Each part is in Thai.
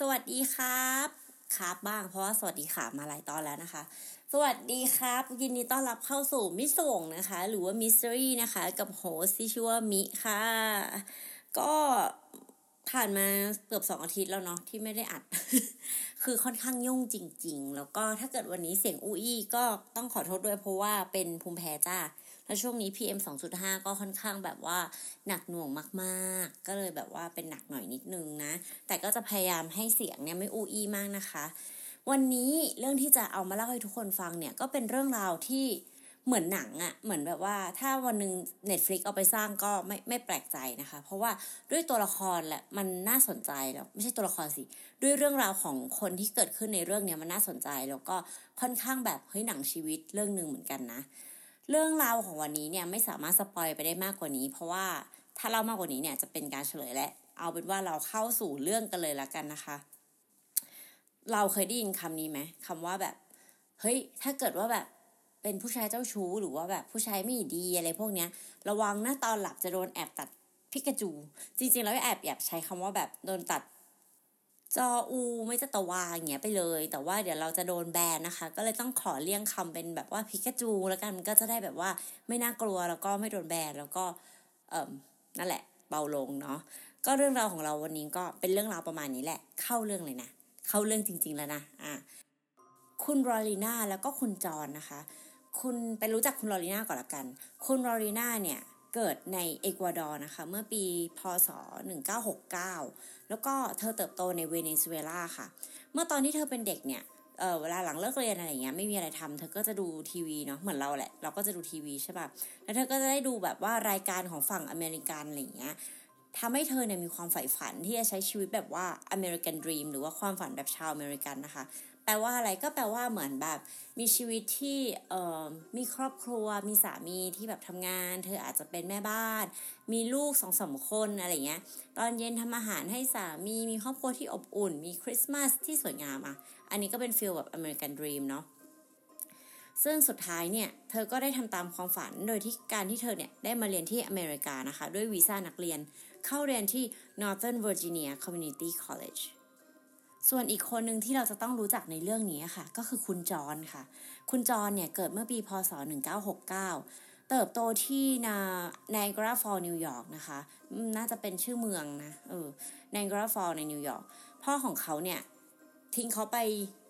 สวัสดีครับครับบ้างเพราะว่าสวัสดีค่ะมาหลายตอนแล้วนะคะ สวัสดีครับ ยินดีต้อนรับเข้าสู่มิส่งนะคะ หรือว่ามิสซิรี่นะคะ กับโฮสที่ชื่อว่ามิค่ะ ก็ผ่านมาเกือบสองอาทิตย์แล้วเนาะที่ไม่ได้อัด คือค่อนข้างยุ่งจริง ๆ แล้วก็ถ้าเกิดวันนี้เสียงอุ้ยก็ต้องขอโทษด้วยเพราะว่าเป็นภูมิแพ้จ้า แล้วช่วงนี้ PM 2.5 ก็ค่อนข้างแบบว่าหนักหน่วงมากๆ ก็เลยแบบว่าเป็นหนักหน่อยนิดนึงนะ แต่ก็จะพยายามให้เสียงเนี่ยไม่อู้อี้มากนะคะ วันนี้เรื่องที่จะเอามาเล่าให้ทุกคนฟังเนี่ยก็เป็นเรื่องราวที่เหมือนหนังอะเหมือนแบบว่าถ้าวันหนึ่ง Netflix เอาไปสร้างก็ไม่ไม่แปลกใจนะคะ เพราะว่าด้วยตัวละครแหละมันน่าสนใจแล้วไม่ใช่ตัวละครสิ ด้วยเรื่องราวของคนที่เกิดขึ้นในเรื่องเนี้ยมันน่าสนใจ แล้วก็ค่อนข้างแบบเฮ้ยหนังชีวิตเรื่องหนึ่งเหมือนกันนะ เรื่องราวของวันนี้เนี่ยไม่สามารถสปอยไปได้มากกว่านี้ เพราะว่าถ้าเล่ามากกว่านี้เนี่ยจะเป็นการเฉลยและเอาเป็นว่าเราเข้าสู่เรื่องกันเลยละกันนะคะ เราเคยได้ยินคำนี้ไหมคำว่าแบบเฮ้ยถ้าเกิดว่าแบบเป็นผู้ชายเจ้าชู้หรือว่าแบบผู้ชายไม่ดีอะไรพวกเนี้ย ระวังนะตอนหลับจะโดนแอบตัดพิกาจู จริงๆแล้วแอบแอบใช้คำว่าแบบโดนตัด จออูไม่จะตะวาอย่างเงี้ยไปเลย แต่ว่าเดี๋ยวเราจะโดนแบนนะคะ ก็เลยต้องขอเลี่ยงคำเป็นแบบว่าพิกาจูแล้วกันมันก็จะได้แบบว่าไม่น่ากลัวแล้วก็ไม่โดนแบนแล้วก็เอ่อนั่นแหละ เบาลงเนาะก็เรื่องราวของเราวันนี้ก็เป็นเรื่องราวประมาณนี้แหละ เข้าเรื่องเลยนะ เข้าเรื่องจริง ๆ แล้วนะอะคุณรอลีนาแล้วก็คุณจอนนะคะ คุณไปรู้จักคุณรอลีนาก่อนละกัน คุณรอลีนาเนี่ย เกิดในเอกวาดอร์นะคะ เมื่อปีพศ 1969 แล้วก็เธอเติบโตในเวเนซุเอลาค่ะ เมื่อตอนที่เธอเป็นเด็กเนี่ยเออเวลาหลังเลิกเรียนอะไรเงี้ยไม่มีอะไรทำเธอก็จะดูทีวีเนาะเหมือนเราแหละ เราก็จะดูทีวีใช่ป่ะแล้วเธอก็จะได้ดูแบบว่ารายการของฝั่งอเมริกันอะไรเงี้ยทำให้เธอเนี่ยมีความใฝ่ฝันที่จะใช้ชีวิตแบบว่า American Dream หรือว่าความฝันแบบชาวอเมริกันนะคะ แปลว่าอะไรก็แปลว่าเหมือนแบบ มีชีวิตที่เอ่อมีครอบครัว มีสามีที่แบบทำงาน เธออาจจะเป็นแม่บ้าน มีลูกสองสามคนอะไรเงี้ย ตอนเย็นทำอาหารให้สามีมีครอบครัวที่อบอุ่น มีคริสต์มาสที่สวยงามอะ อันนี้ก็เป็น feel แบบ American Dream เนาะซึ่งสุดท้ายเนี่ย เธอก็ได้ทำตามความฝันโดยที่การที่เธอเนี่ย ได้มาเรียนที่อเมริกานะคะ ด้วยวีซ่านักเรียน เข้าเรียนที่ Northern Virginia Community College ส่วนอีกคนหนึ่งที่เราจะต้องรู้จักในเรื่องนี้ค่ะ ก็คือคุณจอนค่ะ คุณจอนเนี่ยเกิดเมื่อปีพศ 1969 เติบโตที่ Niagara Falls นิวยอร์กนะคะ น่าจะเป็นชื่อเมืองนะเออไนกราฟอลในนิวยอร์กพ่อของเขาเนี่ยทิ้งเขาไป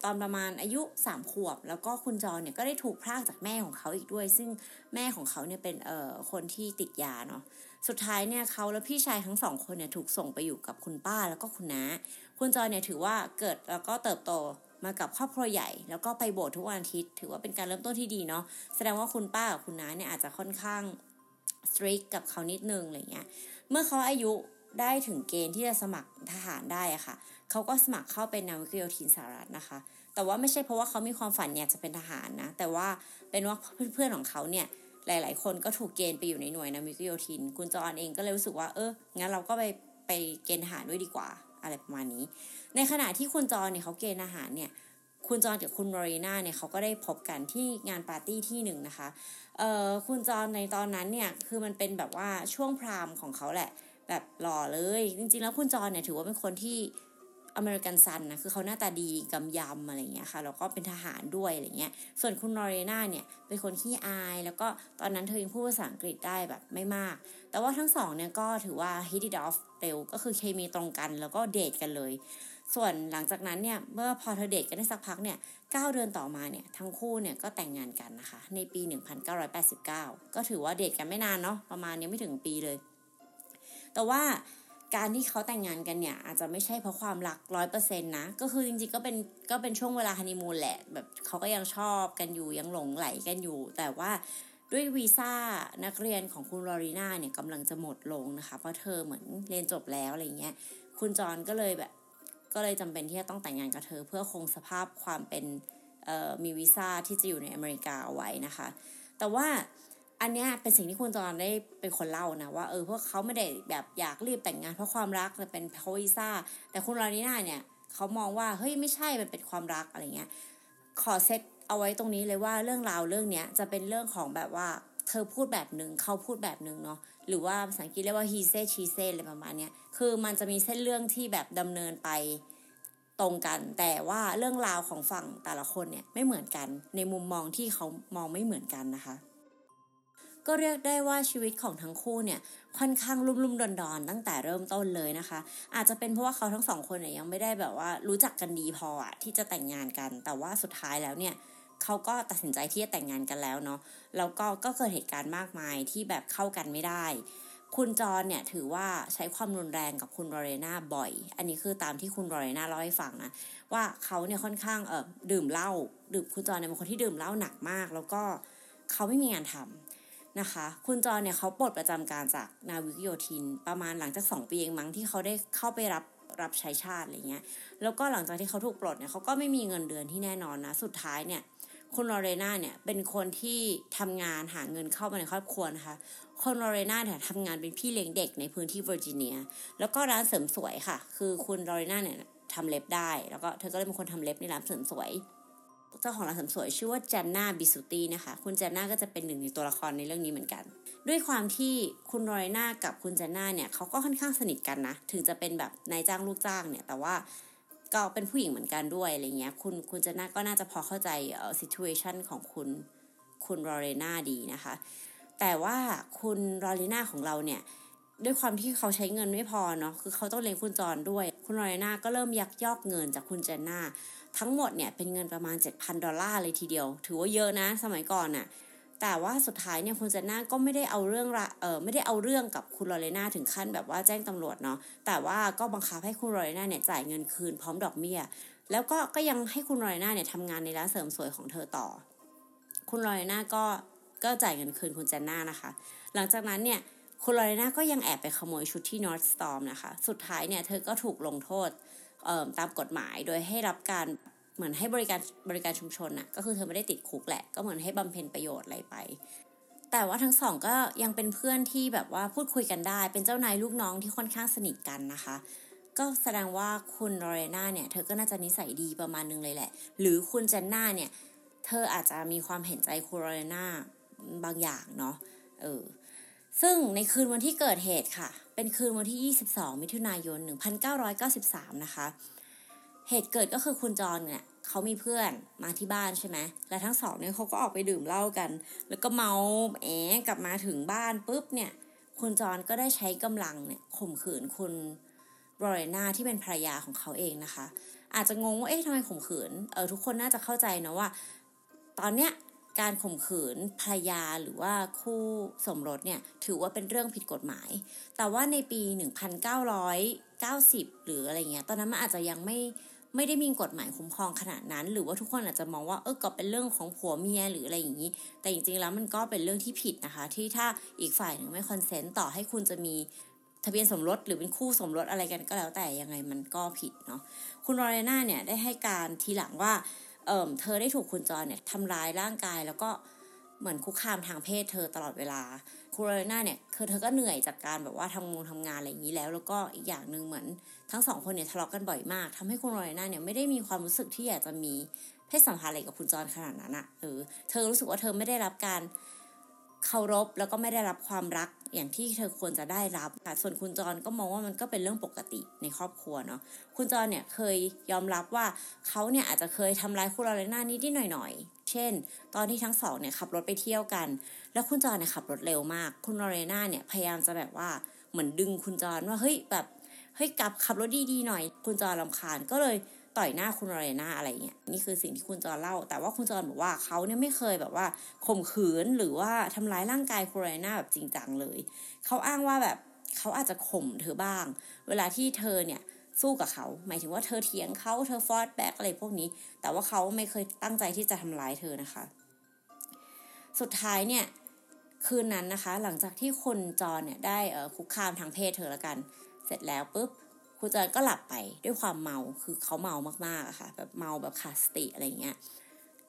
ตอนประมาณอายุสามขวบ แล้วก็คุณจอนเนี่ยก็ได้ถูกพรากจากแม่ของเขาอีกด้วย ซึ่งแม่ของเขาเนี่ยเป็นเอ่อคนที่ติดยาเนาะสุดท้ายเนี่ยเขาและพี่ชายทั้งสองคนเนี่ยถูกส่งไปอยู่กับคุณป้าแล้วก็คุณน้า คุณจอยเนี่ยถือว่าเกิดแล้วก็เติบโตมากับครอบครัวใหญ่ แล้วก็ไปโบสถ์ทุกวันอาทิตย์ ถือว่าเป็นการเริ่มต้นที่ดีเนาะแสดงว่าคุณป้ากับคุณน้าเนี่ยอาจจะค่อนข้างstrict กับเขานิดนึงอะไรเงี้ยเมื่อเขาอายุได้ถึงเกณฑ์ที่จะสมัครทหารได้อะค่ะ เขาก็สมัครเข้าเป็นนาวิกโยธินสหรัฐนะคะ แต่ว่าไม่ใช่เพราะว่าเขามีความฝันอยากจะเป็นทหารนะ แต่ว่าเป็นว่าเพื่อนๆของเขาเนี่ยหลาย ๆ คนก็ถูกเกณฑ์ไปอยู่ในหน่วยนาวิกโยธิน คุณจอนเองก็เลยรู้สึกว่าเอองั้นเราก็ไปไปเกณฑ์ทหารด้วยดีกว่า อะไรประมาณนี้ ในขณะที่คุณจอนเนี่ยเขาเกณฑ์ทหารเนี่ยคุณจอนกับคุณโลรีนาเนี่ยเขาก็ได้พบกันที่งานปาร์ตี้ที่หนึ่งนะคะเอ่อคุณจอนในตอนนั้นเนี่ยคือมันเป็นแบบว่าช่วงพรามของเขาแหละ แบบหล่อเลย จริงๆแล้วคุณจอนเนี่ยถือว่าเป็นคนที่ อเมริกันซันนะคือเขาหน้าตาดีกำยำอะไรเงี้ยค่ะแล้วก็เป็นทหารด้วยอะไรเงี้ย ส่วนคุณนอรเรนาเนี่ยเป็นคนขี้อาย แล้วก็ตอนนั้นเธอยังพูดภาษาอังกฤษได้แบบไม่มาก แต่ว่าทั้งสองเนี่ยก็ถือว่า hit it off เร็วก็คือเคมีตรงกันแล้วก็เดทกันเลย ส่วนหลังจากนั้นเนี่ยเมื่อพอเธอเดทกันได้สักพักเนี่ยเก้าเดือนต่อมาเนี่ยทั้งคู่เนี่ยก็แต่งงานกันนะคะ ในปี 1989 ก็ถือว่าเดทกันไม่นานเนาะประมาณยังไม่ถึงปีเลย แต่ว่า การที่เขาแต่งงานกันเนี่ยอาจจะไม่ใช่เพราะความรักร้อยเปอร์เซ็นต์นะ ก็คือจริงๆก็เป็นก็เป็นช่วงเวลาฮันนีมูนแหละ แบบเขาก็ยังชอบกันอยู่ยังหลงไหลกันอยู่ แต่ว่าด้วยวีซ่านักเรียนของคุณลอรีนาเนี่ยกำลังจะหมดลงนะคะ เพราะเธอเหมือนเรียนจบแล้วอะไรเงี้ยคุณจอนก็เลยแบบ ก็เลยจำเป็นที่จะต้องแต่งงานกับเธอ เพื่อคงสภาพความเป็นมีวีซ่าที่จะอยู่ในอเมริกาเอาไว้นะคะ แต่ว่า อันนี้เป็นสิ่งที่คุณจอนได้เป็นคนเล่านะว่าเออพวกเขาไม่ได้แบบอยากรีบแต่งงานเพราะความรักแต่เป็นเพราะวีซ่าแต่คุณลานีน่าเนี่ยเขามองว่าเฮ้ยไม่ใช่มันเป็นความรักอะไรเงี้ยขอเซตเอาไว้ตรงนี้เลยว่าเรื่องราวเรื่องเนี้ยจะเป็นเรื่องของแบบว่าเธอพูดแบบหนึ่งเขาพูดแบบหนึ่งเนาะหรือว่าภาษาอังกฤษเรียกว่า he said she said อะไรประมาณเนี้ยคือมันจะมีเส้นเรื่องที่แบบดำเนินไปตรงกัน แต่ว่าเรื่องราวของฝั่งแต่ละคนเนี่ยไม่เหมือนกัน ในมุมมองที่เขามองไม่เหมือนกันนะคะ ก็เรียกได้ว่าชีวิตของทั้งคู่เนี่ยค่อนข้างลุ่มลุ่มดอนดอนตั้งแต่เริ่มต้นเลยนะคะ อาจจะเป็นเพราะว่าเขาทั้งสองคนเนี่ยยังไม่ได้แบบว่ารู้จักกันดีพออะที่จะแต่งงานกัน แต่ว่าสุดท้ายแล้วเนี่ยเขาก็ตัดสินใจที่จะแต่งงานกันแล้วเนาะแล้วก็ก็เกิดเหตุการณ์มากมายที่แบบเข้ากันไม่ได้ คุณจอนเนี่ยถือว่าใช้ความรุนแรงกับคุณรอเรนาบ่อย อันนี้คือตามที่คุณรอเรนาเล่าให้ฟังนะว่าเขาเนี่ยค่อนข้างเออดื่มเหล้าดื่มคุณจอนเนี่ยเป็นคนที่ดื่มเหล้าหนักมาก แล้วก็เขาไม่มีงานทำ นะคะ คุณจอนเนี่ยเขาปลดประจำการจากนาวิกโยธิน ประมาณหลังจากสองปีเองมั้งที่เขาได้เข้าไปรับรับใช้ชาติอะไรเงี้ย แล้วก็หลังจากที่เขาถูกปลดเนี่ยเขาก็ไม่มีเงินเดือนที่แน่นอนนะ สุดท้ายเนี่ยคุณลอเรนาเนี่ยเป็นคนที่ทำงานหาเงินเข้ามาในครอบครัวนะคะ คุณลอเรนาเนี่ยทำงานเป็นพี่เลี้ยงเด็กในพื้นที่เวอร์จิเนีย แล้วก็ร้านเสริมสวยค่ะ คือคุณลอเรนาเนี่ยทำเล็บได้ แล้วก็เธอก็เลยเป็นคนทำเล็บในร้านเสริมสวย เจ้าของร้านเสริมสวยชื่อว่าจันนาบิสุตี้นะคะ คุณจันนาก็จะเป็นหนึ่งในตัวละครในเรื่องนี้เหมือนกัน ด้วยความที่คุณลอเรนากับคุณจันนาเนี่ยเขาก็ค่อนข้างสนิทกันนะ ถึงจะเป็นแบบนายจ้างลูกจ้างเนี่ย แต่ว่าก็เป็นผู้หญิงเหมือนกันด้วยอะไรเงี้ย คุณคุณเจน่าก็น่าจะพอเข้าใจเอ่อ situation ของคุณคุณลอเรนาดีนะคะ แต่ว่าคุณลอเรนาของเราเนี่ยด้วยความที่เขาใช้เงินไม่พอเนาะ คือเขาต้องเลี้ยงคุณจอห์นด้วย คุณลอเรนาก็เริ่มยักยอกเงินจากคุณเจนนาทั้งหมดเนี่ยเป็นเงินประมาณ 7,000 ดอลลาร์เลยทีเดียว ถือว่าเยอะนะสมัยก่อนน่ะแต่ว่าสุดท้ายเนี่ยคุณเจนน่าก็ไม่ได้เอาเรื่องเออไม่ได้เอาเรื่องกับคุณลอเรนาถึงขั้นแบบว่าแจ้งตำรวจเนาะแต่ว่าก็บังคับให้คุณลอเรนาเนี่ยจ่ายเงินคืนพร้อมดอกเบี้ยแล้วก็ก็ยังให้คุณลอเรนาเนี่ยทำงานในร้านเสริมสวยของเธอต่อ คุณลอเรนาก็ก็จ่ายเงินคืนคุณเจนน่านะคะ หลังจากนั้นเนี่ย คุณลอเรนาก็ยังแอบไปขโมยชุดที่ North Storm นะคะ สุดท้ายเนี่ยเธอก็ถูกลงโทษตามกฎหมายโดยให้รับการเหมือนให้บริการบริการชุมชนน่ะก็คือเธอไม่ได้ติดคุกแหละ ก็เหมือนให้บำเพ็ญประโยชน์อะไรไป แต่ว่าทั้งสองก็ยังเป็นเพื่อนที่แบบว่าพูดคุยกันได้ เป็นเจ้านายลูกน้องที่ค่อนข้างสนิทกันนะคะ ก็แสดงว่าคุณลอเรนาเนี่ยเธอก็น่าจะนิสัยดีประมาณนึงเลยแหละ หรือคุณเจนน่าเนี่ยเธออาจจะมีความเห็นใจคุณลอเรนาบางอย่างเนาะเออ ซึ่งในคืนวันที่เกิดเหตุค่ะ เป็นคืนวันที่ 22 มิถุนายน 1993 นะคะ เหตุเกิดก็คือคุณจอนเนี่ยเขามีเพื่อนมาที่บ้านใช่ไหม และทั้งสองเนี่ยเขาก็ออกไปดื่มเหล้ากัน แล้วก็เมาแอกลับมาถึงบ้านปุ๊บเนี่ย คุณจอนก็ได้ใช้กำลังเนี่ยข่มขืนคุณโรเรนาที่เป็นภรรยาของเขาเองนะคะ อาจจะงงว่าเอ๊ะทำไมข่มขืน เออทุกคนน่าจะเข้าใจนะว่า ตอนเนี้ย การข่มขืนภรรยาหรือว่าคู่สมรสเนี่ยถือว่าเป็นเรื่องผิดกฎหมาย แต่ว่าในปี 1990 หรืออะไรเงี้ย ตอนนั้นมันอาจจะยังไม่ไม่ได้มีกฎหมายคุ้มครองขนาดนั้น หรือว่าทุกคนอาจจะมองว่าเออก็เป็นเรื่องของผัวเมียหรืออะไรอย่างนี้ แต่จริงๆแล้วมันก็เป็นเรื่องที่ผิดนะคะ ที่ถ้าอีกฝ่ายหนึ่งไม่ consent ต่อให้คุณจะมีทะเบียนสมรสหรือเป็นคู่สมรสอะไรกันก็แล้วแต่ยังไงมันก็ผิดเนาะคุณลอเรนาเนี่ยได้ให้การทีหลังว่า เออเธอได้ถูกคุณจอห์นเนี่ยทำร้ายร่างกายแล้วก็เหมือนคุกคามทางเพศเธอตลอดเวลาคุณลอเรนาเนี่ยคือเธอก็เหนื่อยจากการแบบว่าทำงงทำงานอะไรอย่างนี้แล้ว แล้วก็อีกอย่างหนึ่งเหมือน ทั้งสองคนเนี่ยทะเลาะกันบ่อยมากทำให้คุณโรนาเนี่ยไม่ได้มีความรู้สึกที่อยากจะมีเพศสัมพันธ์อะไรกับคุณจอนขนาดนั้นอะเออเธอรู้สึกว่าเธอไม่ได้รับการ เคารพแล้วก็ไม่ได้รับความรักอย่างที่เธอควรจะได้รับค่ะส่วนคุณจรก็มองว่ามันก็เป็นเรื่องปกติในครอบครัวเนาะ คุณจรเนี่ยเคยยอมรับว่าเขาเนี่ยอาจจะเคยทำร้ายคุณลอเรน่านิดนิดหน่อยหน่อยเช่น ตอนที่ทั้งสองเนี่ยขับรถไปเที่ยวกัน แล้วคุณจรเนี่ยขับรถเร็วมาก คุณลอเรน่าเนี่ยพยายามจะแบบว่าเหมือนดึงคุณจรว่าเฮ้ยแบบเฮ้ยกลับขับรถดีๆหน่อย คุณจรลำคาญก็เลย ต่อยหน้าคุณเรนาอะไรเงี้ยนี่คือสิ่งที่คุณจอนเล่า แต่ว่าคุณจอนบอกว่าเขาเนี่ยไม่เคยแบบว่าข่มขืนหรือว่าทำร้ายร่างกายคุณเรนาแบบจริงจังเลย เขาอ้างว่าแบบเขาอาจจะข่มเธอบ้าง เวลาที่เธอเนี่ยสู้กับเขา หมายถึงว่าเธอเถียงเขาเธอฟอดแบ็กอะไรพวกนี้ แต่ว่าเขาไม่เคยตั้งใจที่จะทำร้ายเธอนะคะ สุดท้ายเนี่ยคืนนั้นนะคะ หลังจากที่คุณจอนเนี่ยได้คุกคามทางเพศเธอแล้วกัน เสร็จแล้วปุ๊บ ครูจอยก็หลับไปด้วยความเมาคือเขาเมามากๆอะค่ะแบบเมาแบบขาดสติอะไรเงี้ย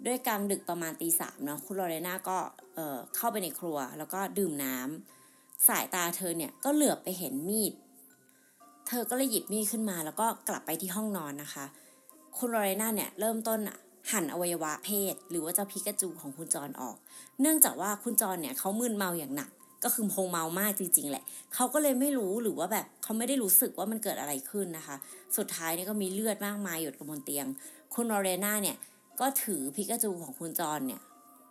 ด้วยกลางดึกประมาณตีสามเนาะคุณลอเรนาก็เอ่อเข้าไปในครัวแล้วก็ดื่มน้ำสายตาเธอเนี่ยก็เหลือบไปเห็นมีด เธอก็เลยหยิบมีดขึ้นมาแล้วก็กลับไปที่ห้องนอนนะคะ คุณลอเรนาเนี่ยเริ่มต้นอะหั่นอวัยวะเพศ หรือว่าเจ้าพิกาจูของคุณจรออกเนื่องจากว่าคุณจรเนี่ยเขามึนเมาอย่างหนัก ก็คือคงเมามากจริง ๆ แหละ เขาก็เลยไม่รู้หรือว่าแบบเขาไม่ได้รู้สึกว่ามันเกิดอะไรขึ้นนะคะ สุดท้ายเนี่ยก็มีเลือดมากมายหยดบนเตียง คุณลอเรนาเนี่ยก็ถือพิกาจูของคุณจรเนี่ย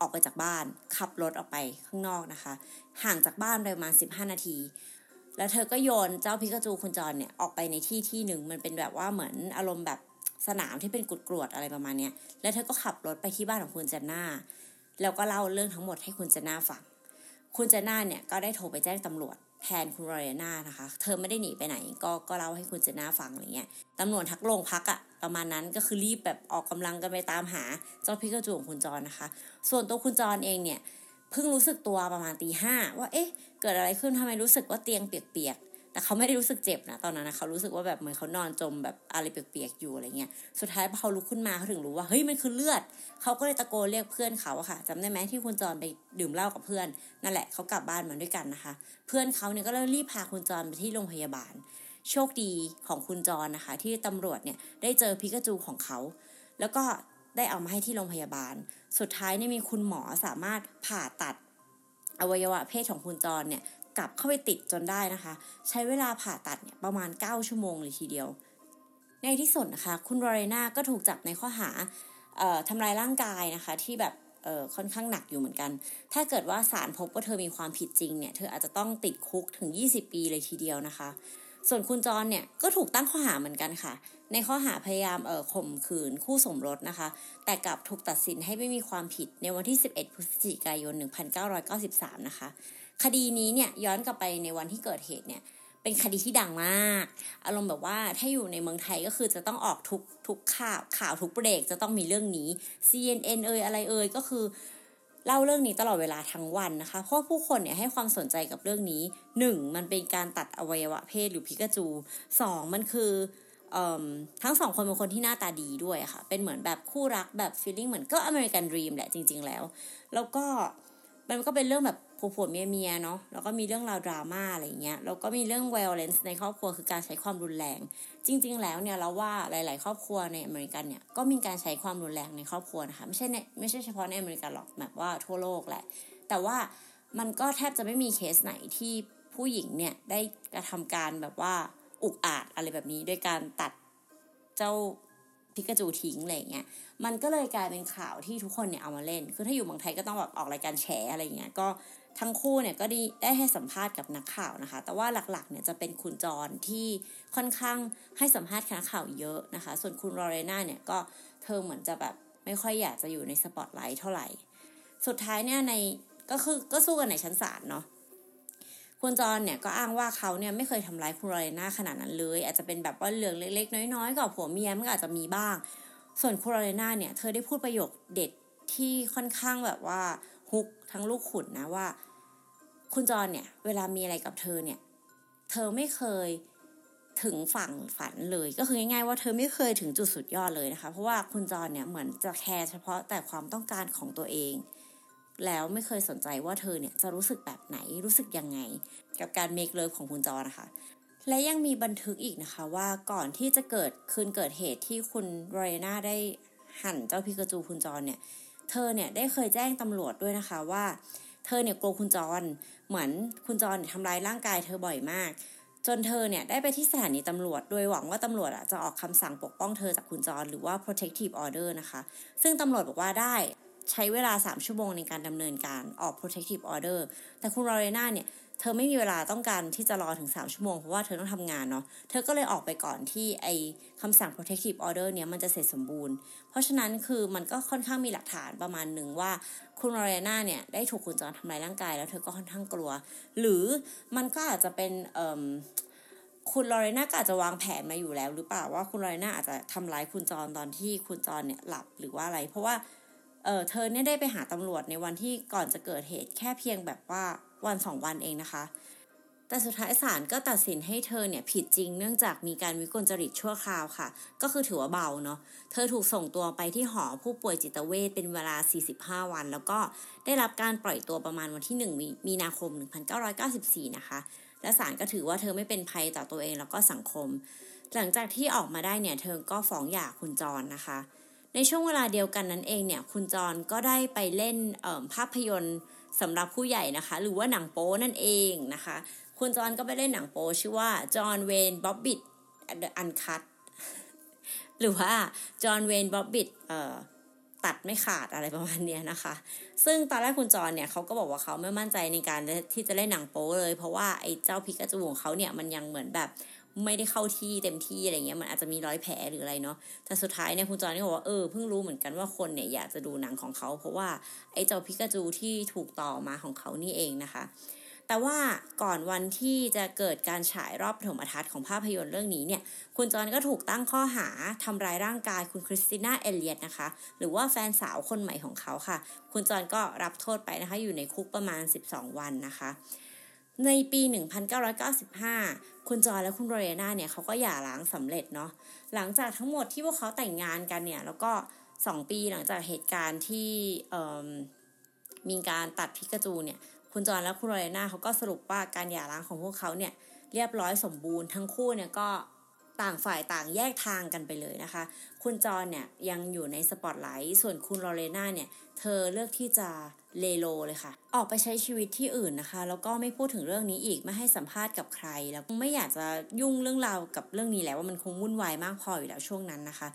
ออกไปจากบ้าน ขับรถออกไปข้างนอกนะคะ ห่างจากบ้านประมาณ 15 นาที แล้วเธอก็โยนเจ้าพิกาจูคุณจรเนี่ยออกไปในที่ที่หนึ่งมันเป็นแบบว่าเหมือนอารมณ์แบบสนามที่เป็นกุดกรวดอะไรประมาณเนี้ยแล้วเธอก็ขับรถไปที่บ้านของคุณเจนน่าแล้วก็เล่าเรื่องทั้งหมดให้คุณเจนน่าฟัง คุณเจน่าเนี่ยก็ได้โทรไปแจ้งตำรวจแทนคุณโรอยน่านะคะ เธอไม่ได้หนีไปไหน ก็ก็เล่าให้คุณเจน่าฟังอะไรเงี้ยตำรวจทักโรงพักอะประมาณนั้นก็คือรีบแบบออกกำลังกันไปตามหาเจ้าพิกาจูของคุณจรนะคะ ส่วนตัวคุณจรเองเนี่ยเพิ่งรู้สึกตัวประมาณตีห้าว่าเอ๊ะ เกิดอะไรขึ้นทำไมรู้สึกว่าเตียงเปียก แต่เขาไม่ได้รู้สึกเจ็บนะตอนนั้นนะเขารู้สึกว่าแบบเหมือนเขานอนจมแบบอะไรเปียกๆอยู่อะไรเงี้ยสุดท้ายพอเขาลุกขึ้นมาเขาถึงรู้ว่าเฮ้ยมันคือเลือดเขาก็เลยตะโกนเรียกเพื่อนเขาอะค่ะจำได้ไหมที่คุณจรไปดื่มเหล้ากับเพื่อนนั่นแหละเขากลับบ้านมาด้วยกันนะคะ เพื่อนเขาเนี่ยก็เลยรีบพาคุณจรไปที่โรงพยาบาล โชคดีของคุณจรนะคะ ที่ตำรวจเนี่ยได้เจอพิกาจูของเขาแล้วก็ได้เอามาให้ที่โรงพยาบาล สุดท้ายเนี่ยมีคุณหมอสามารถผ่าตัดอวัยวะเพศของคุณจรเนี่ย กลับเข้าไปติดจนได้นะคะ ใช้เวลาผ่าตัดเนี่ยประมาณ 9 ชั่วโมงเลยทีเดียว ในที่สุดนะคะ คุณโรเรนาก็ถูกจับในข้อหาทำลายร่างกายนะคะที่แบบค่อนข้างหนักอยู่เหมือนกัน ถ้าเกิดว่าศาลพบว่าเธอมีความผิดจริงเนี่ย เธออาจจะต้องติดคุกถึง 20 ปีเลยทีเดียวนะคะ ส่วนคุณจรเนี่ยก็ถูกตั้งข้อหาเหมือนกันค่ะ ในข้อหาพยายามเอ่อข่มขืนคู่สมรสนะคะ แต่กลับถูกตัดสินให้ไม่มีความผิดในวันที่ 11 พฤศจิกายน 1993 นะคะ คดีนี้เนี่ยย้อนกลับไปในวันที่เกิดเหตุเนี่ยเป็นคดีที่ดังมาก อารมณ์แบบว่าถ้าอยู่ในเมืองไทยก็คือจะต้องออกทุกทุกข่าวข่าวทุกเบรกจะต้องมีเรื่องนี้ CNN เอ่ยอะไรเอ่ยก็คือเล่าเรื่องนี้ตลอดเวลาทั้งวันนะคะ เพราะผู้คนเนี่ยให้ความสนใจกับเรื่องนี้ 1. มันเป็นการตัดอวัยวะเพศหรือพิกาจู 2. มันคือทั้งสองคนเป็นคนที่หน้าตาดีด้วยค่ะ เป็นเหมือนแบบคู่รักแบบฟีลลิ่งเหมือนก็อเมริกันดรีมแหละจริง ๆ แล้ว แล้วก็มันก็เป็นเรื่องแบบ ผัวผัวเมียเมียเนาะแล้วก็มีเรื่องราวดราม่าอะไรเงี้ยแล้วก็มีเรื่อง violence ในครอบครัวคือการใช้ความรุนแรง จริง ๆ แล้วเนี่ยเราว่าหลาย ๆ ครอบครัวในอเมริกันเนี่ยก็มีการใช้ความรุนแรงในครอบครัวนะคะไม่ใช่ในไม่ใช่เฉพาะในอเมริกาหรอกแบบว่าทั่วโลกแหละ แต่ว่ามันก็แทบจะไม่มีเคสไหนที่ผู้หญิงเนี่ยได้กระทำการแบบว่าอุกอาจอะไรแบบนี้ด้วยการตัดเจ้าพิกาจูทิ้งอะไรเงี้ย มันก็เลยกลายเป็นข่าวที่ทุกคนเนี่ยเอามาเล่น คือถ้าอยู่เมืองไทยก็ต้องแบบออกรายการแฉอะไรเงี้ย ก็ ทั้งคู่เนี่ยก็ได้ได้ให้สัมภาษณ์กับนักข่าวนะคะ แต่ว่าหลักๆเนี่ยจะเป็นคุณจรที่ค่อนข้างให้สัมภาษณ์นักข่าวเยอะนะคะ ส่วนคุณลอเรนาเนี่ยก็เธอเหมือนจะแบบไม่ค่อยอยากจะอยู่ในสปอตไลท์เท่าไหร่ สุดท้ายเนี่ยในก็คือก็สู้กันในชั้นศาลเนาะคุณจรเนี่ยก็อ้างว่าเขาเนี่ยไม่เคยทำร้ายคุณลอเรนาขนาดนั้นเลย อาจจะเป็นแบบว่าเรื่องเล็ก ๆ น้อยๆกับผัวเมียมันก็อาจจะมีบ้าง ส่วนคุณลอเรนาเนี่ยเธอได้พูดประโยคเด็ดที่ค่อนข้างแบบว่าฮุกทั้งลูกขุนนะว่า คุณจรเนี่ยเวลามีอะไรกับเธอเนี่ย เธอไม่เคยถึงฝั่งฝันเลยก็คือง่ายๆว่าเธอไม่เคยถึงจุดสุดยอดเลยนะคะ เพราะว่าคุณจรเนี่ยเหมือนจะแคร์เฉพาะแต่ความต้องการของตัวเอง แล้วไม่เคยสนใจว่าเธอเนี่ยจะรู้สึกแบบไหนรู้สึกยังไง กับการเมคเลิฟของคุณจรนะคะ และยังมีบันทึกอีกนะคะว่าก่อนที่จะเกิดคืนเกิดเหตุที่คุณโรเรนาได้หั่นเจ้าพิกาจูคุณจรเนี่ย เธอเนี่ยได้เคยแจ้งตำรวจด้วยนะคะว่า เธอเนี่ยกลัวคุณจร เหมือนคุณจรทำร้ายร่างกายเธอบ่อยมาก จนเธอเนี่ยได้ไปที่สถานีตำรวจ โดยหวังว่าตำรวจอะจะออกคำสั่งปกป้องเธอจากคุณจรหรือว่า protective order นะคะ ซึ่งตำรวจบอกว่าได้ใช้เวลา 3 ชั่วโมงในการดำเนินการออก protective order แต่คุณรอเรนาเนี่ย เธอไม่มีเวลาต้องการที่จะรอถึง 3 ชั่วโมง เพราะว่าเธอต้องทำงานเนาะ เธอก็เลยออกไปก่อนที่ไอคำสั่ง protective order เนี่ยมันจะเสร็จสมบูรณ์ เพราะฉะนั้นคือมันก็ค่อนข้างมีหลักฐานประมาณหนึ่งว่าคุณลอเรนาเนี่ยได้ถูกคุณจอนทำลายร่างกาย แล้วเธอก็ค่อนข้างกลัว หรือมันก็อาจจะเป็นเอ่อคุณลอเรน่าก็อาจจะวางแผนมาอยู่แล้ว หรือเปล่าว่าคุณลอเรน่าอาจจะทำร้ายคุณจอนตอนที่คุณจอนเนี่ยหลับหรือว่าอะไร เพราะว่าเออเธอเนี่ยได้ไปหาตำรวจในวันที่ก่อนจะเกิดเหตุแค่เพียงแบบว่า วันสองวันเองนะคะ แต่สุดท้ายศาลก็ตัดสินให้เธอเนี่ยผิดจริงเนื่องจากมีการวิกลจริตชั่วคราวค่ะ ก็คือถือว่าเบาเนาะ เธอถูกส่งตัวไปที่หอผู้ป่วยจิตเวชเป็นเวลา 45 วัน แล้วก็ได้รับการปล่อยตัวประมาณวันที่ 1 มีนาคม 1994 นะคะ และศาลก็ถือว่าเธอไม่เป็นภัยต่อตัวเองแล้วก็สังคม หลังจากที่ออกมาได้เนี่ยเธอก็ฟ้องหย่าคุณจรนะคะในช่วงเวลาเดียวกันนั้นเองเนี่ยคุณจรก็ได้ไปเล่นภาพยนตร์ สำหรับผู้ใหญ่นะคะ หรือว่าหนังโป๊นั่นเองนะคะ คุณจอนก็ไปเล่นหนังโป๊ชื่อว่าจอห์นเวนบ๊อบบิทอันคัตหรือว่าจอห์นเวนบ๊อบบิทเอ่อตัดไม่ขาดอะไรประมาณนี้นะคะ ซึ่งตอนแรกคุณจอนเนี่ยเขาก็บอกว่าเขาไม่มั่นใจในการที่จะเล่นหนังโป๊เลย เพราะว่าไอ้เจ้าพิกาจูของเขาเนี่ยมันยังเหมือนแบบ ไม่ได้เข้าที่เต็มที่อะไรเงี้ยมันอาจจะมีรอยแผลหรืออะไรเนาะแต่สุดท้ายเนี่ยคุณจอนนี่บอกว่าเออเพิ่งรู้เหมือนกันว่าคนเนี่ยอยากจะดูหนังของเขา เพราะว่าไอ้เจ้าพิกาจูที่ถูกต่อมาของเขานี่เองนะคะ แต่ว่าก่อนวันที่จะเกิดการฉายรอบปฐมทัศน์ของภาพยนตร์เรื่องนี้เนี่ย คุณจอนก็ถูกตั้งข้อหาทำร้ายร่างกายคุณคริสติน่าเอเลียตนะคะ หรือว่าแฟนสาวคนใหม่ของเขาค่ะ คุณจอนก็รับโทษไปนะคะ อยู่ในคุกประมาณ 12 วันนะคะ ในปี 1995 คุณจอยและคุณโรเรนาเนี่ยเขาก็หย่าร้างสำเร็จเนาะหลังจากทั้งหมดที่พวกเขาแต่งงานกันเนี่ย แล้วก็ 2 ปีหลังจากเหตุการณ์ที่มีการตัดพิกาจูเนี่ย คุณจอนและคุณโรเลนาเขาก็สรุปว่าการหย่าร้างของพวกเขาเนี่ยเรียบร้อยสมบูรณ์ทั้งคู่เนี่ยก็ต่างฝ่ายต่างแยกทางกันไปเลยนะคะ คุณจอนเนี่ยยังอยู่ในสปอตไลท์ ส่วนคุณโรเลนาเนี่ย เธอเลือกที่จะ lay low เลยค่ะ ออกไปใช้ชีวิตที่อื่นนะคะ แล้วก็ไม่พูดถึงเรื่องนี้อีกไม่ให้สัมภาษณ์กับใคร แล้วไม่อยากจะยุ่งเรื่องราวกับเรื่องนี้แล้วว่ามันคงวุ่นวายมากพออยู่แล้วช่วงนั้นนะคะ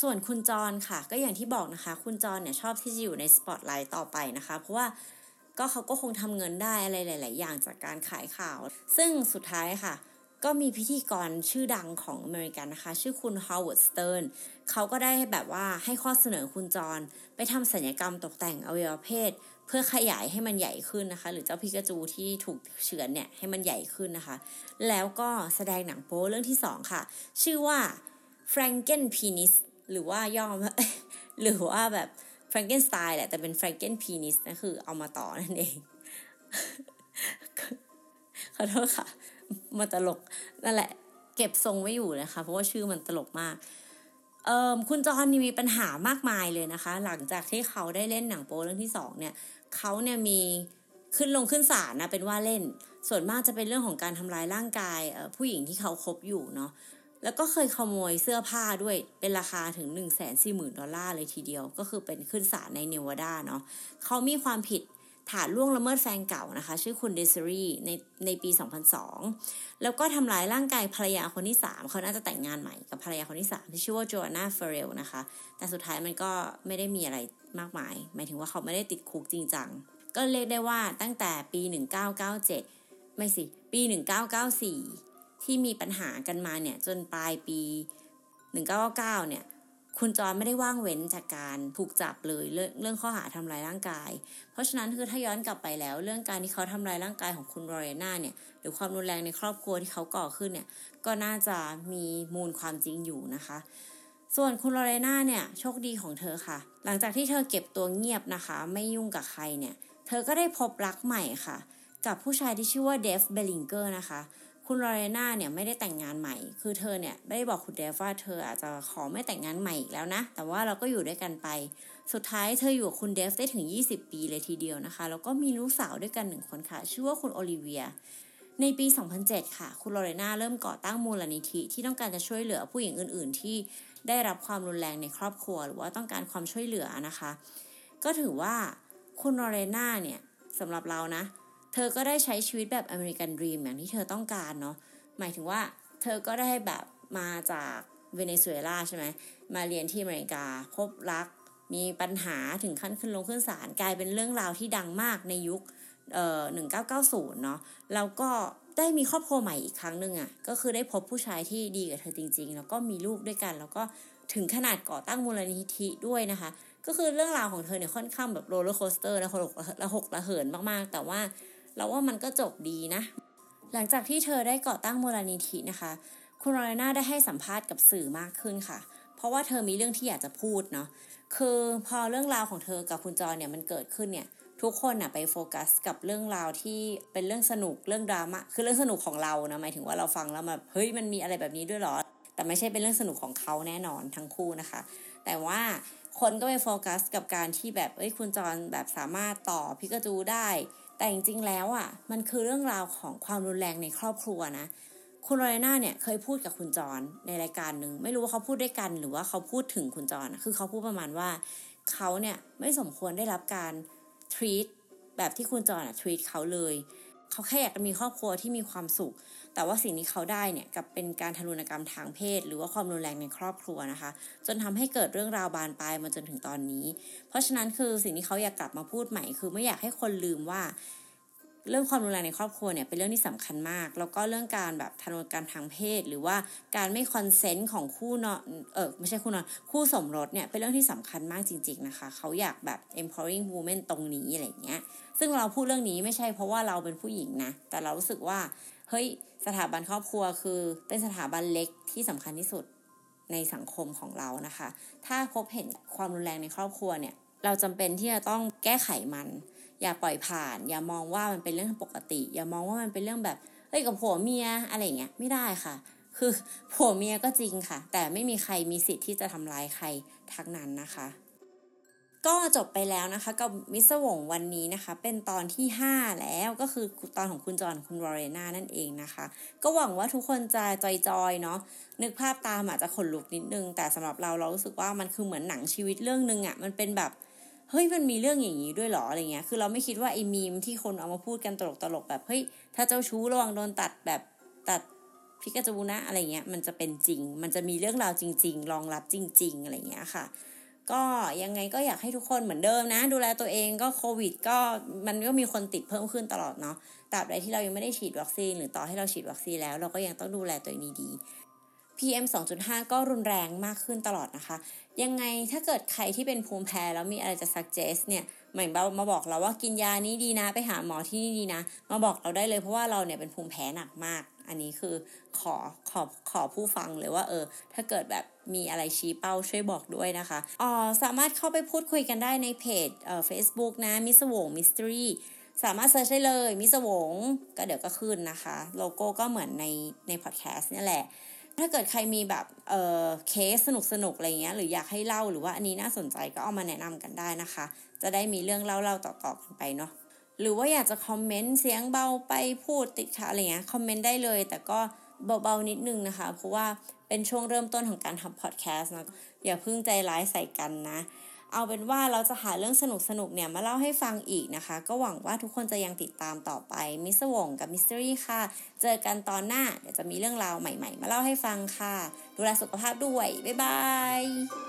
ส่วนคุณจอห์นค่ะ ก็อย่างที่บอกนะคะ คุณจอห์นเนี่ยชอบที่จะอยู่ในสปอตไลท์ต่อไปนะคะ เพราะว่าก็เขาก็คงทำเงินได้อะไรหลาย ๆ อย่างจากการขายข่าว ซึ่งสุดท้ายค่ะ ก็มีพิธีกรชื่อดังของอเมริกันนะคะ ชื่อคุณฮาวเวิร์ดสเติร์นเขาก็ได้แบบว่าให้ข้อเสนอคุณจรไปทำศัลยกรรมตกแต่งอวัยวะเพศ เพื่อขยายให้มันใหญ่ขึ้นนะคะ หรือเจ้าพิกาจูที่ถูกเฉือนเนี่ยให้มันใหญ่ขึ้นนะคะ แล้วก็แสดงหนังโป๊เรื่องที่สองค่ะ ชื่อว่า Franken Penis หรือว่าย่อมหรือว่าแบบแฟรงเกนสไตน์แหละแต่เป็นแฟรงเกนพีนิสนะคือเอามาต่อนั่นเองขอโทษค่ะ มาตลกนั่นแหละ เก็บทรงไม่อยู่นะคะ เพราะว่าชื่อมันตลกมากเอ่อคุณจอห์นนี่มีปัญหามากมายเลยนะคะ หลังจากที่เขาได้เล่นหนังโป๊เรื่องที่สองเนี่ยเขาเนี่ยมีขึ้นลงขึ้นศาลนะเป็นว่าเล่น ส่วนมากจะเป็นเรื่องของการทำร้ายร่างกายผู้หญิงที่เขาคบอยู่เนาะแล้วก็เคยขโมยเสื้อผ้าด้วยเป็นราคาถึง 1 4 0 0 0 0 ดอลลาร์เลยทีเดียว ก็คือเป็นขึ้นศาลในเนวาดาเนาะเขามีความผิด ฐานล่วงละเมิดแฟนเก่านะคะ ชื่อคุณเดซิรีในในปี 2002 แล้วก็ทำร้ายร่างกายภรรยาคนที่ 3 เขาน่าจะแต่งงานใหม่กับภรรยาคนที่ 3 ที่ชื่อว่าโจอานาเฟเรลนะคะ แต่สุดท้ายมันก็ไม่ได้มีอะไรมากมาย หมายถึงว่าเขาไม่ได้ติดคุกจริงจัง ก็เรียกได้ว่าตั้งแต่ปี 1997 ไม่สิ ปี 1994 ที่มีปัญหากันมาเนี่ยจนปลายปี 1999 เนี่ย คุณจอนไม่ได้ว่างเว้นจากการถูกจับเลยเรื่องเรื่องข้อหาทำลายร่างกาย เพราะฉะนั้นคือถ้าย้อนกลับไปแล้ว เรื่องการที่เขาทำร้ายร่างกายของคุณลอเรนาเนี่ยหรือความรุนแรงในครอบครัวที่เขาก่อขึ้นเนี่ยก็น่าจะมีมูลความจริงอยู่นะคะ ส่วนคุณลอเรนาเนี่ยโชคดีของเธอค่ะ หลังจากที่เธอเก็บตัวเงียบนะคะ ไม่ยุ่งกับใครเนี่ย เธอก็ได้พบรักใหม่ค่ะ กับผู้ชายที่ชื่อว่าเดฟเบลิงเกอร์นะคะ คุณลอเรนาเนี่ยไม่ได้แต่งงานใหม่ คือเธอเนี่ยได้บอกคุณเดฟว่าเธออาจจะขอไม่แต่งงานใหม่อีกแล้วนะ แต่ว่าเราก็อยู่ด้วยกันไป สุดท้ายเธออยู่กับคุณเดฟได้ถึง 20 ปีเลยทีเดียวนะคะ แล้วก็มีลูกสาวด้วยกันหนึ่งคนค่ะ ชื่อว่าคุณโอลิเวีย ในปี 2007 ค่ะ คุณลอเรนาเริ่มก่อตั้งมูลนิธิที่ต้องการจะช่วยเหลือผู้หญิงอื่น ๆ ที่ได้รับความรุนแรงในครอบครัว หรือว่าต้องการความช่วยเหลือนะคะ ก็ถือว่าคุณลอเรนาเนี่ยสำหรับเรานะ เธอก็ได้ใช้ชีวิตแบบ American dream อย่างที่เธอต้องการเนาะหมายถึงว่าเธอก็ได้แบบมาจากเวเนซุเอลาใช่ไหมมาเรียนที่อเมริกาพบรักมีปัญหาถึงขั้นขึ้นลงขึ้นศาลกลายเป็นเรื่องราวที่ดังมากในยุคเอ่อหนึ่งเก้าเก้าศูนย์เนาะแล้วก็ได้มีครอบครัวใหม่อีกครั้งหนึ่งอะ่ะก็คือได้พบผู้ชายที่ดีกับเธอจริง ๆ แล้วก็มีลูกด้วยกัน แล้วก็ถึงขนาดก่อตั้งมูลนิธิด้วยนะคะ ก็คือเรื่องราวของเธอเนี่ยค่อนข้างแบบ roller coaster และหกระหกระเหินมากๆ แต่ว่า เราว่ามันก็จบดีนะ หลังจากที่เธอได้ก่อตั้งมูลนิธินะคะ คุณโรนาได้ให้สัมภาษณ์กับสื่อมากขึ้นค่ะ เพราะว่าเธอมีเรื่องที่อยากจะพูดเนาะคือพอเรื่องราวของเธอกับคุณจอเนี่ยมันเกิดขึ้นเนี่ยทุกคนน่ะไปโฟกัสกับเรื่องราวที่เป็นเรื่องสนุกเรื่องดราม่าคือเรื่องสนุกของเรานะหมายถึงว่าเราฟังแล้วแบบเฮ้ยมันมีอะไรแบบนี้ด้วยหรอ แต่ไม่ใช่เป็นเรื่องสนุกของเขาแน่นอนทั้งคู่นะคะ แต่ว่าคนก็ไปโฟกัสกับการที่แบบเอ้ยคุณจอนแบบสามารถต่อพิกาจูได้ แต่จริงๆแล้วอะมันคือเรื่องราวของความรุนแรงในครอบครัวนะคุณโรเลน่าเนี่ยเคยพูดกับคุณจรในรายการหนึ่งไม่รู้ว่าเขาพูดด้วยกันหรือว่าเขาพูดถึงคุณจรคือเขาพูดประมาณว่าเขาเนี่ยไม่สมควรได้รับการทรีตแบบที่คุณจอนทวีตเขาเลยเขาแค่อยากมีครอบครัวที่มีความสุข แต่ว่าสิ่งที่เขาได้เนี่ยกับเป็นการทารุณกรรมทางเพศ หรือว่าความรุนแรงในครอบครัวนะคะ จนทำให้เกิดเรื่องราวบานปลายมาจนถึงตอนนี้ เพราะฉะนั้นคือสิ่งที่เขาอยากกลับมาพูดใหม่ คือไม่อยากให้คนลืมว่า เรื่องความรุนแรงในครอบครัวเนี่ยเป็นเรื่องที่สำคัญมาก แล้วก็เรื่องการแบบทารุณกรรมทางเพศ หรือว่าการไม่ consent ของคู่นอนเออไม่ใช่คู่นอนคู่สมรสเนี่ยเป็นเรื่องที่สำคัญมากจริง ๆนะคะ เขาอยากแบบ empowering women ตรงนี้อะไรเงี้ยซึ่งเราพูดเรื่องนี้ไม่ใช่เพราะว่าเราเป็นผู้หญิงนะแต่เรารู้สึกว่า เฮ้ยสถาบันครอบครัวคือเป็นสถาบันเล็กที่สำคัญที่สุดในสังคมของเรานะคะ ถ้าพบเห็นความรุนแรงในครอบครัวเนี่ย เราจำเป็นที่จะต้องแก้ไขมัน อย่าปล่อยผ่าน อย่ามองว่ามันเป็นเรื่องปกติ อย่ามองว่ามันเป็นเรื่องแบบเอ้ยกับผัวเมียอะไรเงี้ยไม่ได้ค่ะ คือผัวเมียก็จริงค่ะ แต่ไม่มีใครมีสิทธิ์ที่จะทำร้ายใครทั้งนั้นนะคะ ก็จบไปแล้วนะคะกับมิสวงวันนี้นะคะ เป็นตอนที่ 5 แล้วก็คือตอนของคุณจอนคุณวอร์เรนานั่นเองนะคะ ก็หวังว่าทุกคนจะจอยๆเนาะนึกภาพตามอาจจะขนลุกนิดนึง แต่สำหรับเราเรารู้สึกว่ามันคือเหมือนหนังชีวิตเรื่องนึงอะ่ะมันเป็นแบบเฮ้ยมันมีเรื่องอย่างนี้ด้วยหรออะไรเงี้ยคือเราไม่คิดว่าไอ้มีมที่คนเอามาพูดกันตลกตลกแบบเฮ้ยถ้าเจ้าชู้ระวังโดนตัดแบบตัดพิกาจูนะอะไรเงี้ยมันจะเป็นจริง มันจะมีเรื่องราวจริง ๆ รองรับจริง ๆ อะไรเงี้ยค่ะ ก็ยังไงก็อยากให้ทุกคนเหมือนเดิมนะ ดูแลตัวเองก็โควิด ก็มันก็มีคนติดเพิ่มขึ้นตลอดเนาะตราบใดที่เรายังไม่ได้ฉีดวัคซีน หรือต่อให้เราฉีดวัคซีนแล้ว เราก็ยังต้องดูแลตัวเองดี PM 2.5 ก็รุนแรงมากขึ้นตลอดนะคะ ยังไงถ้าเกิดใครที่เป็นภูมิแพ้แล้วมีอะไรจะ suggest เนี่ยหมายมาบอกเราว่ากินยานี้ดีนะ ไปหาหมอที่นี่ดีนะ มาบอกเราได้เลยเพราะว่าเราเนี่ยเป็นภูมิแพ้หนักมาก อันนี้คือขอขอขอผู้ฟังเลยว่าเออ ถ้าเกิดแบบมีอะไรชี้เป้าช่วยบอกด้วยนะคะอ๋อสามารถเข้าไปพูดคุยกันได้ในเพจเอ่อ Facebook นะมิสวงมิสทรีสามารถ search ได้เลยมิสวงก็เดี๋ยวก็ขึ้นนะคะ โลโก้ก็เหมือนในในพอดแคสต์นี่แหละ ถ้าเกิดใครมีแบบเออเคสสนุกสนุกอะไรเงี้ยหรืออยากให้เล่าหรือว่าอันนี้น่าสนใจก็เอามาแนะนำกันได้นะคะ จะได้มีเรื่องเล่าเล่าต่อๆกันไปเนาะ หรือว่าอยากจะคอมเมนต์เสียงเบาไปพูดติดขัดอะไรเงี้ยคอมเมนต์ได้เลย แต่ก็เบาๆนิดนึงนะคะ เพราะว่าเป็นช่วงเริ่มต้นของการทำพอดแคสต์นะอย่าเพิ่งใจร้ายใส่กันนะ เอาเป็นว่าเราจะหาเรื่องสนุกสนุกเนี่ยมาเล่าให้ฟังอีกนะคะ ก็หวังว่าทุกคนจะยังติดตามต่อไปมิสวงกับมิสตรีค่ะ เจอกันตอนหน้าเดี๋ยวจะมีเรื่องราวใหม่ ๆ มาเล่าให้ฟังค่ะ ดูแลสุขภาพด้วย บ๊ายบาย